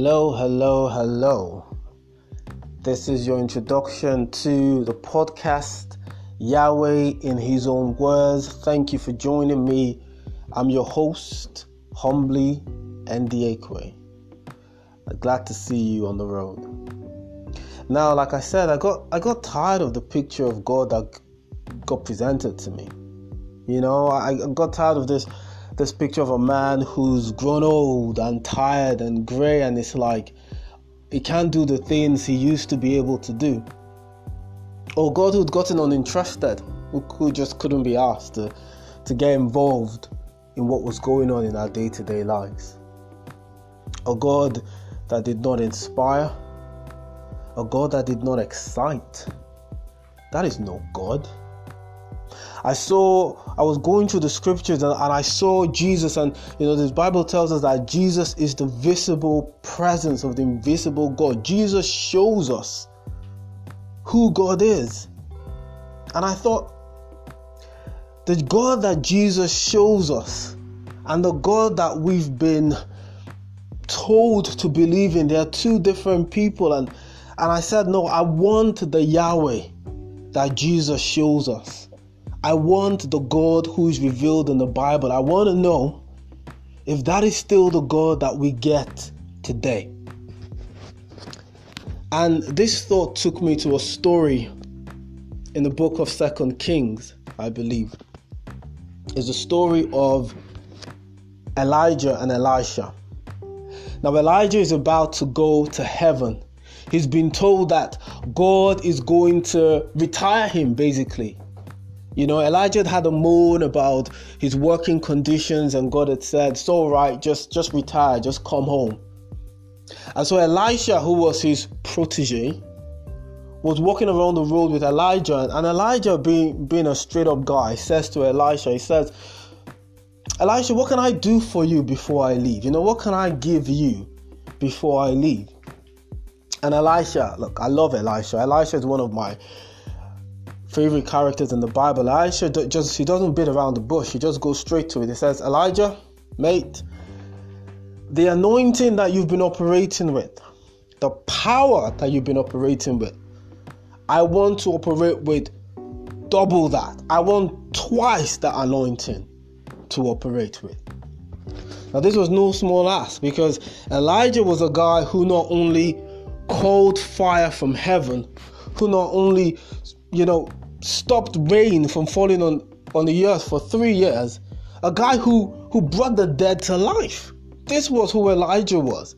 Hello, hello, hello. This is your introduction to the podcast Yahweh in His Own Words. Thank you for joining me. I'm your host, humbly Ndiekwe. Glad to see you on the road. Now, like I said, I got I got tired of the picture of God that got presented to me. You know, I got tired of this this picture of a man who's grown old and tired and gray, and it's like he can't do the things he used to be able to do. Or God who'd gotten uninterested, who just couldn't be asked to, to get involved in what was going on in our day to day lives. A God that did not inspire, a God that did not excite. That is no God. I saw, I was going through the scriptures and, and, I saw Jesus, and you know, this Bible tells us that Jesus is the visible presence of the invisible God. Jesus shows us who God is. And I thought, the God that Jesus shows us and the God that we've been told to believe in, they are two different people. And, and I said, no, I want the Yahweh that Jesus shows us. I want the God who is revealed in the Bible. I want to know if that is still the God that we get today. And this thought took me to a story in the book of Second Kings, I believe. It's a story of Elijah and Elisha. Now, Elijah is about to go to heaven. He's been told that God is going to retire him, basically. You know, Elijah had a moan about his working conditions, and God had said, "It's all right, just just retire, just come home." And so Elisha, who was his protege, was walking around the road with Elijah, and Elijah, being being a straight up guy, says to Elisha, he says, "Elisha, what can I do for you before I leave? You know, what can I give you before I leave?" And Elisha, look, I love Elisha. Elisha is one of my favorite characters in the Bible. Elisha just he doesn't beat around the bush. He just goes straight to it. He says, "Elijah, mate, the anointing that you've been operating with, the power that you've been operating with, I want to operate with double that. I want twice the anointing to operate with." Now, this was no small ask because Elijah was a guy who not only called fire from heaven, who not only, you know, stopped rain from falling on, on the earth for three years, a guy who, who brought the dead to life. This was who Elijah was.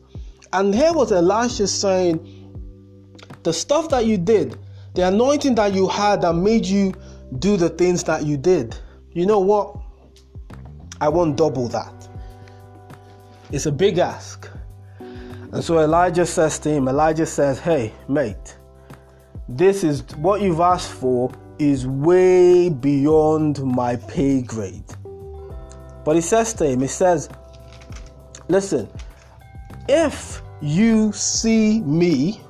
And here was Elisha saying, The stuff that you did, the anointing that you had that made you do the things that you did, you know what? I want double that. It's a big ask. And so Elijah says to him, Elijah says, Hey, mate, this is what you've asked for is way beyond my pay grade. But he says to him, he says, Listen, if you see me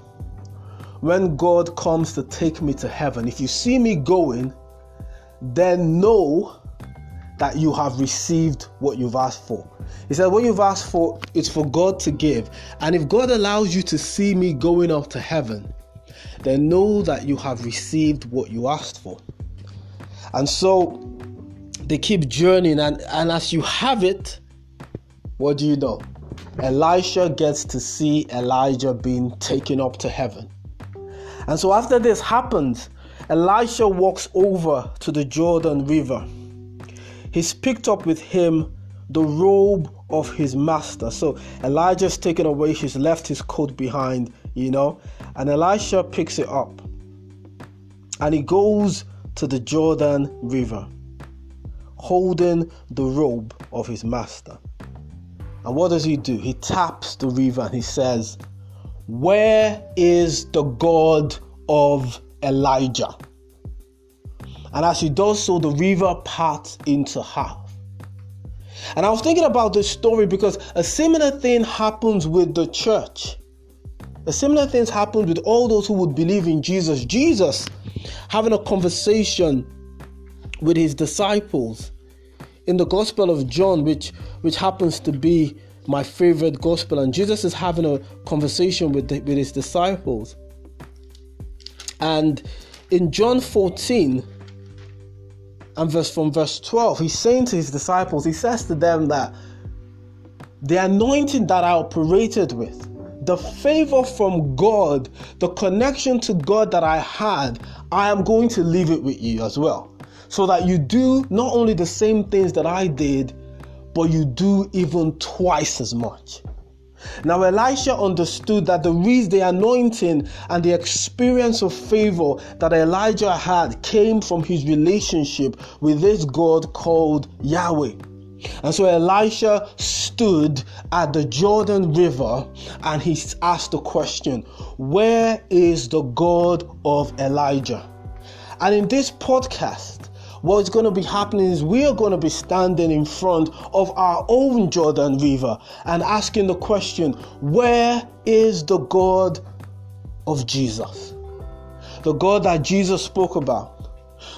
when God comes to take me to heaven, if you see me going, then know that you have received what you've asked for. He said, What you've asked for is for God to give. And if God allows you to see me going up to heaven, then know that you have received what you asked for. And so they keep journeying, and, and as you have it, what do you know? Elisha gets to see Elijah being taken up to heaven. And so after this happens, Elisha walks over to the Jordan River. He's picked up with him the robe of his master. So Elijah's taken away, he's left his coat behind, you know, and Elisha picks it up and he goes to the Jordan River holding the robe of his master. And what does he do? He taps the river and he says, Where is the God of Elijah? And as he does so, the river parts into half. And I was thinking about this story because a similar thing happens with the church. A similar things happened with all those who would believe in Jesus. Jesus having a conversation with his disciples in the Gospel of John, which, which happens to be my favorite gospel. And Jesus is having a conversation with, the, with his disciples. And in John 14, and verse from verse 12, he's saying to his disciples, he says to them that the anointing that I operated with, the favor from God, the connection to God that I had, I am going to leave it with you as well. So that you do not only the same things that I did, but you do even twice as much. Now, Elisha understood that the reason the anointing and the experience of favor that Elijah had came from his relationship with this God called Yahweh. And so Elisha stood at the Jordan River and he asked the question, Where is the God of Elijah? And in this podcast, what's going to be happening is we are going to be standing in front of our own Jordan River and asking the question, Where is the God of Jesus? The God that Jesus spoke about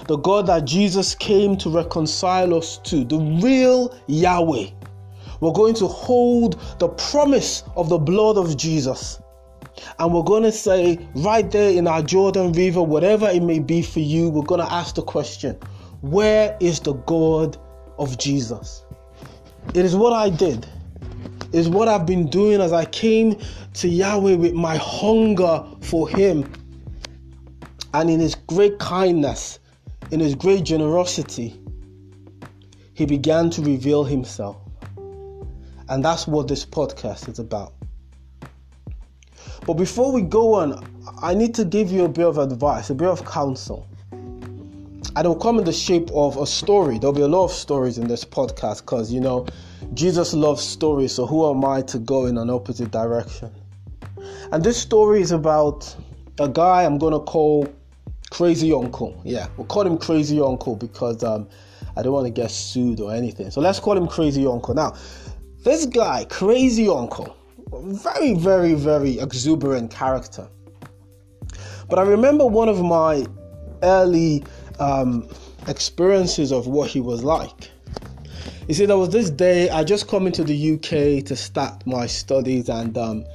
the God that Jesus came to reconcile us to, the real Yahweh. We're going to hold the promise of the blood of Jesus. And we're going to say, right there in our Jordan River, whatever it may be for you, we're going to ask the question where is the God of Jesus? It is what I did. It is what I've been doing as I came to Yahweh with my hunger for Him. And in His great kindness, in his great generosity, he began to reveal himself. And that's what this podcast is about. But before we go on, I need to give you a bit of advice, a bit of counsel. And it'll come in the shape of a story. There'll be a lot of stories in this podcast because, you know, Jesus loves stories, so who am I to go in an opposite direction? And this story is about a guy I'm going to call Crazy Uncle. Yeah, we'll call him Crazy Uncle because um, I don't want to get sued or anything. So let's call him Crazy Uncle. Now, this guy, Crazy Uncle, very, very, very exuberant character. But I remember one of my early um, experiences of what he was like. You see, there was this day I just come into the UK to start my studies, and um,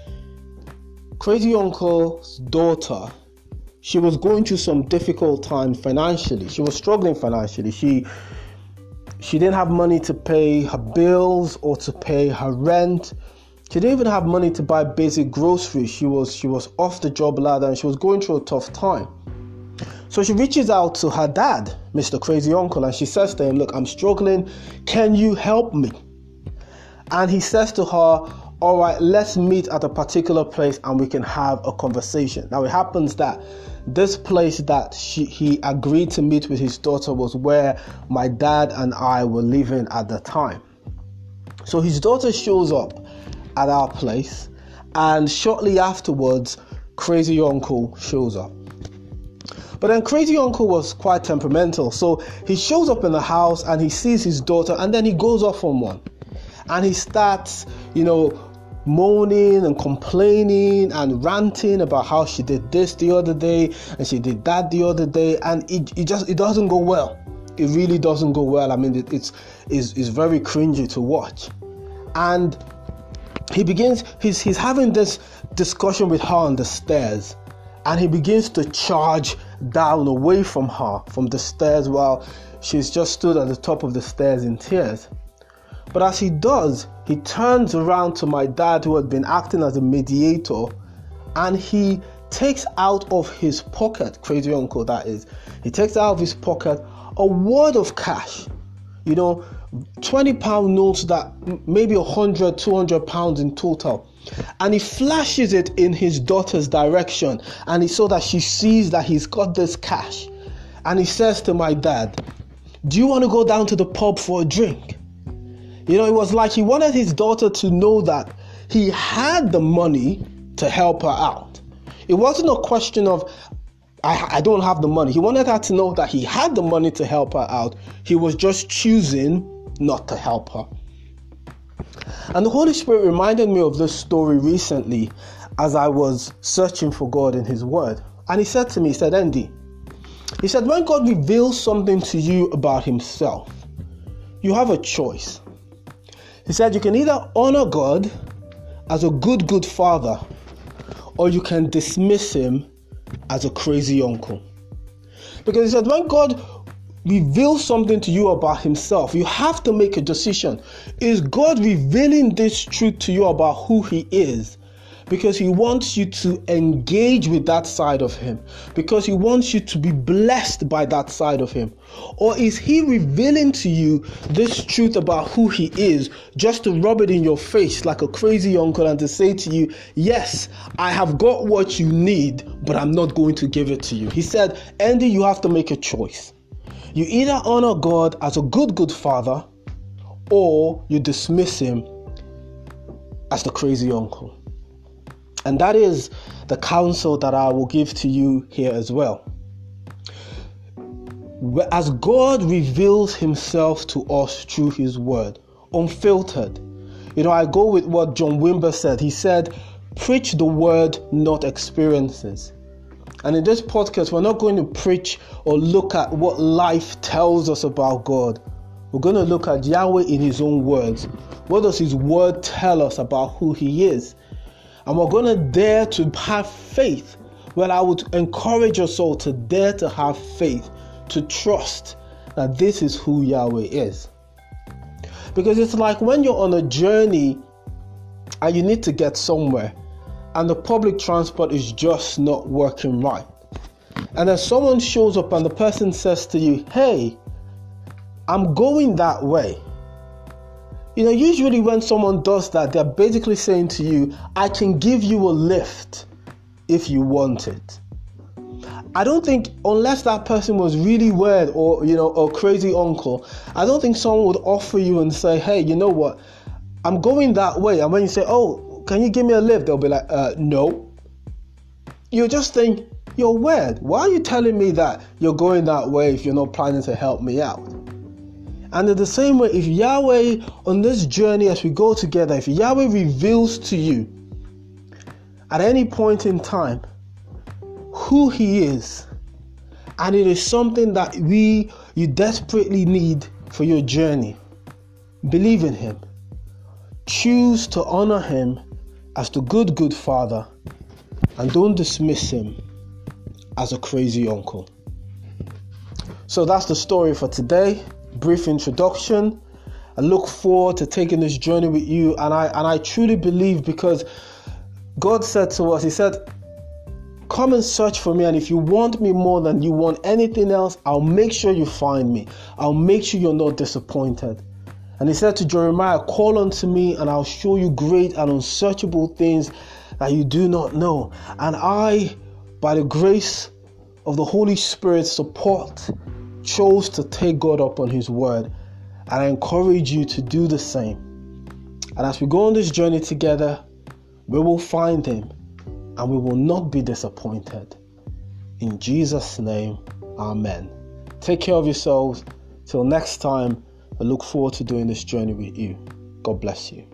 Crazy Uncle's daughter she was going through some difficult times financially. She was struggling financially. She she didn't have money to pay her bills or to pay her rent. She didn't even have money to buy basic groceries. She was she was off the job ladder and she was going through a tough time. So she reaches out to her dad, Mr. Crazy Uncle, and she says to him, Look, I'm struggling. Can you help me? And he says to her, All right, let's meet at a particular place and we can have a conversation. Now, it happens that this place that she, he agreed to meet with his daughter was where my dad and I were living at the time. So his daughter shows up at our place, and shortly afterwards, Crazy Uncle shows up. But then Crazy Uncle was quite temperamental, so he shows up in the house and he sees his daughter, and then he goes off on one. And he starts, you know, moaning and complaining and ranting about how she did this the other day and she did that the other day. And it, it just it doesn't go well. It really doesn't go well. I mean it, it's, it's it's very cringy to watch. And he begins he's he's having this discussion with her on the stairs. And he begins to charge down away from her from the stairs while she's just stood at the top of the stairs in tears but as he does, he turns around to my dad, who had been acting as a mediator, and he takes out of his pocket, crazy uncle that is, he takes out of his pocket a wad of cash. You know, 20 pound notes that maybe 100, 200 pounds in total. And he flashes it in his daughter's direction, and he so that she sees that he's got this cash. And he says to my dad, Do you want to go down to the pub for a drink? You know, it was like he wanted his daughter to know that he had the money to help her out. It wasn't a question of, I, I don't have the money. He wanted her to know that he had the money to help her out. He was just choosing not to help her. And the Holy Spirit reminded me of this story recently as I was searching for God in His Word. And He said to me, He said, Andy, He said, when God reveals something to you about Himself, you have a choice. He said, You can either honor God as a good, good father, or you can dismiss him as a crazy uncle. Because he said, When God reveals something to you about himself, you have to make a decision. Is God revealing this truth to you about who he is? Because He wants you to engage with that side of Him, because He wants you to be blessed by that side of Him? Or is He revealing to you this truth about who He is just to rub it in your face like a crazy uncle and to say to you, Yes, I have got what you need, but I'm not going to give it to you? He said, Andy, you have to make a choice. You either honor God as a good, good father, or you dismiss Him as the crazy uncle. And that is the counsel that I will give to you here as well. As God reveals Himself to us through His Word, unfiltered. You know, I go with what John Wimber said. He said, Preach the Word, not experiences. And in this podcast, we're not going to preach or look at what life tells us about God. We're going to look at Yahweh in His own words. What does His Word tell us about who He is? And we're going to dare to have faith. Well, I would encourage us all to dare to have faith, to trust that this is who Yahweh is. Because it's like when you're on a journey and you need to get somewhere, and the public transport is just not working right. And then someone shows up and the person says to you, Hey, I'm going that way. You know, usually when someone does that, they're basically saying to you, I can give you a lift if you want it. I don't think, unless that person was really weird or, you know, a crazy uncle, I don't think someone would offer you and say, hey, you know what, I'm going that way. And when you say, oh, can you give me a lift? They'll be like, uh, no. You just think, you're weird. Why are you telling me that you're going that way if you're not planning to help me out? And in the same way, if Yahweh on this journey as we go together, if Yahweh reveals to you at any point in time who He is, and it is something that we you desperately need for your journey, believe in Him. Choose to honor Him as the good, good Father, and don't dismiss Him as a crazy uncle. So that's the story for today brief introduction. I look forward to taking this journey with you, and I and I truly believe because God said to us, He said, Come and search for me, and if you want me more than you want anything else, I'll make sure you find me. I'll make sure you're not disappointed. And he said to Jeremiah, Call unto me, and I'll show you great and unsearchable things that you do not know. And I, by the grace of the Holy Spirit, support, chose to take God up on His word. And I encourage you to do the same. And as we go on this journey together, we will find Him and we will not be disappointed. In Jesus' name, Amen. Take care of yourselves. Till next time, I look forward to doing this journey with you. God bless you.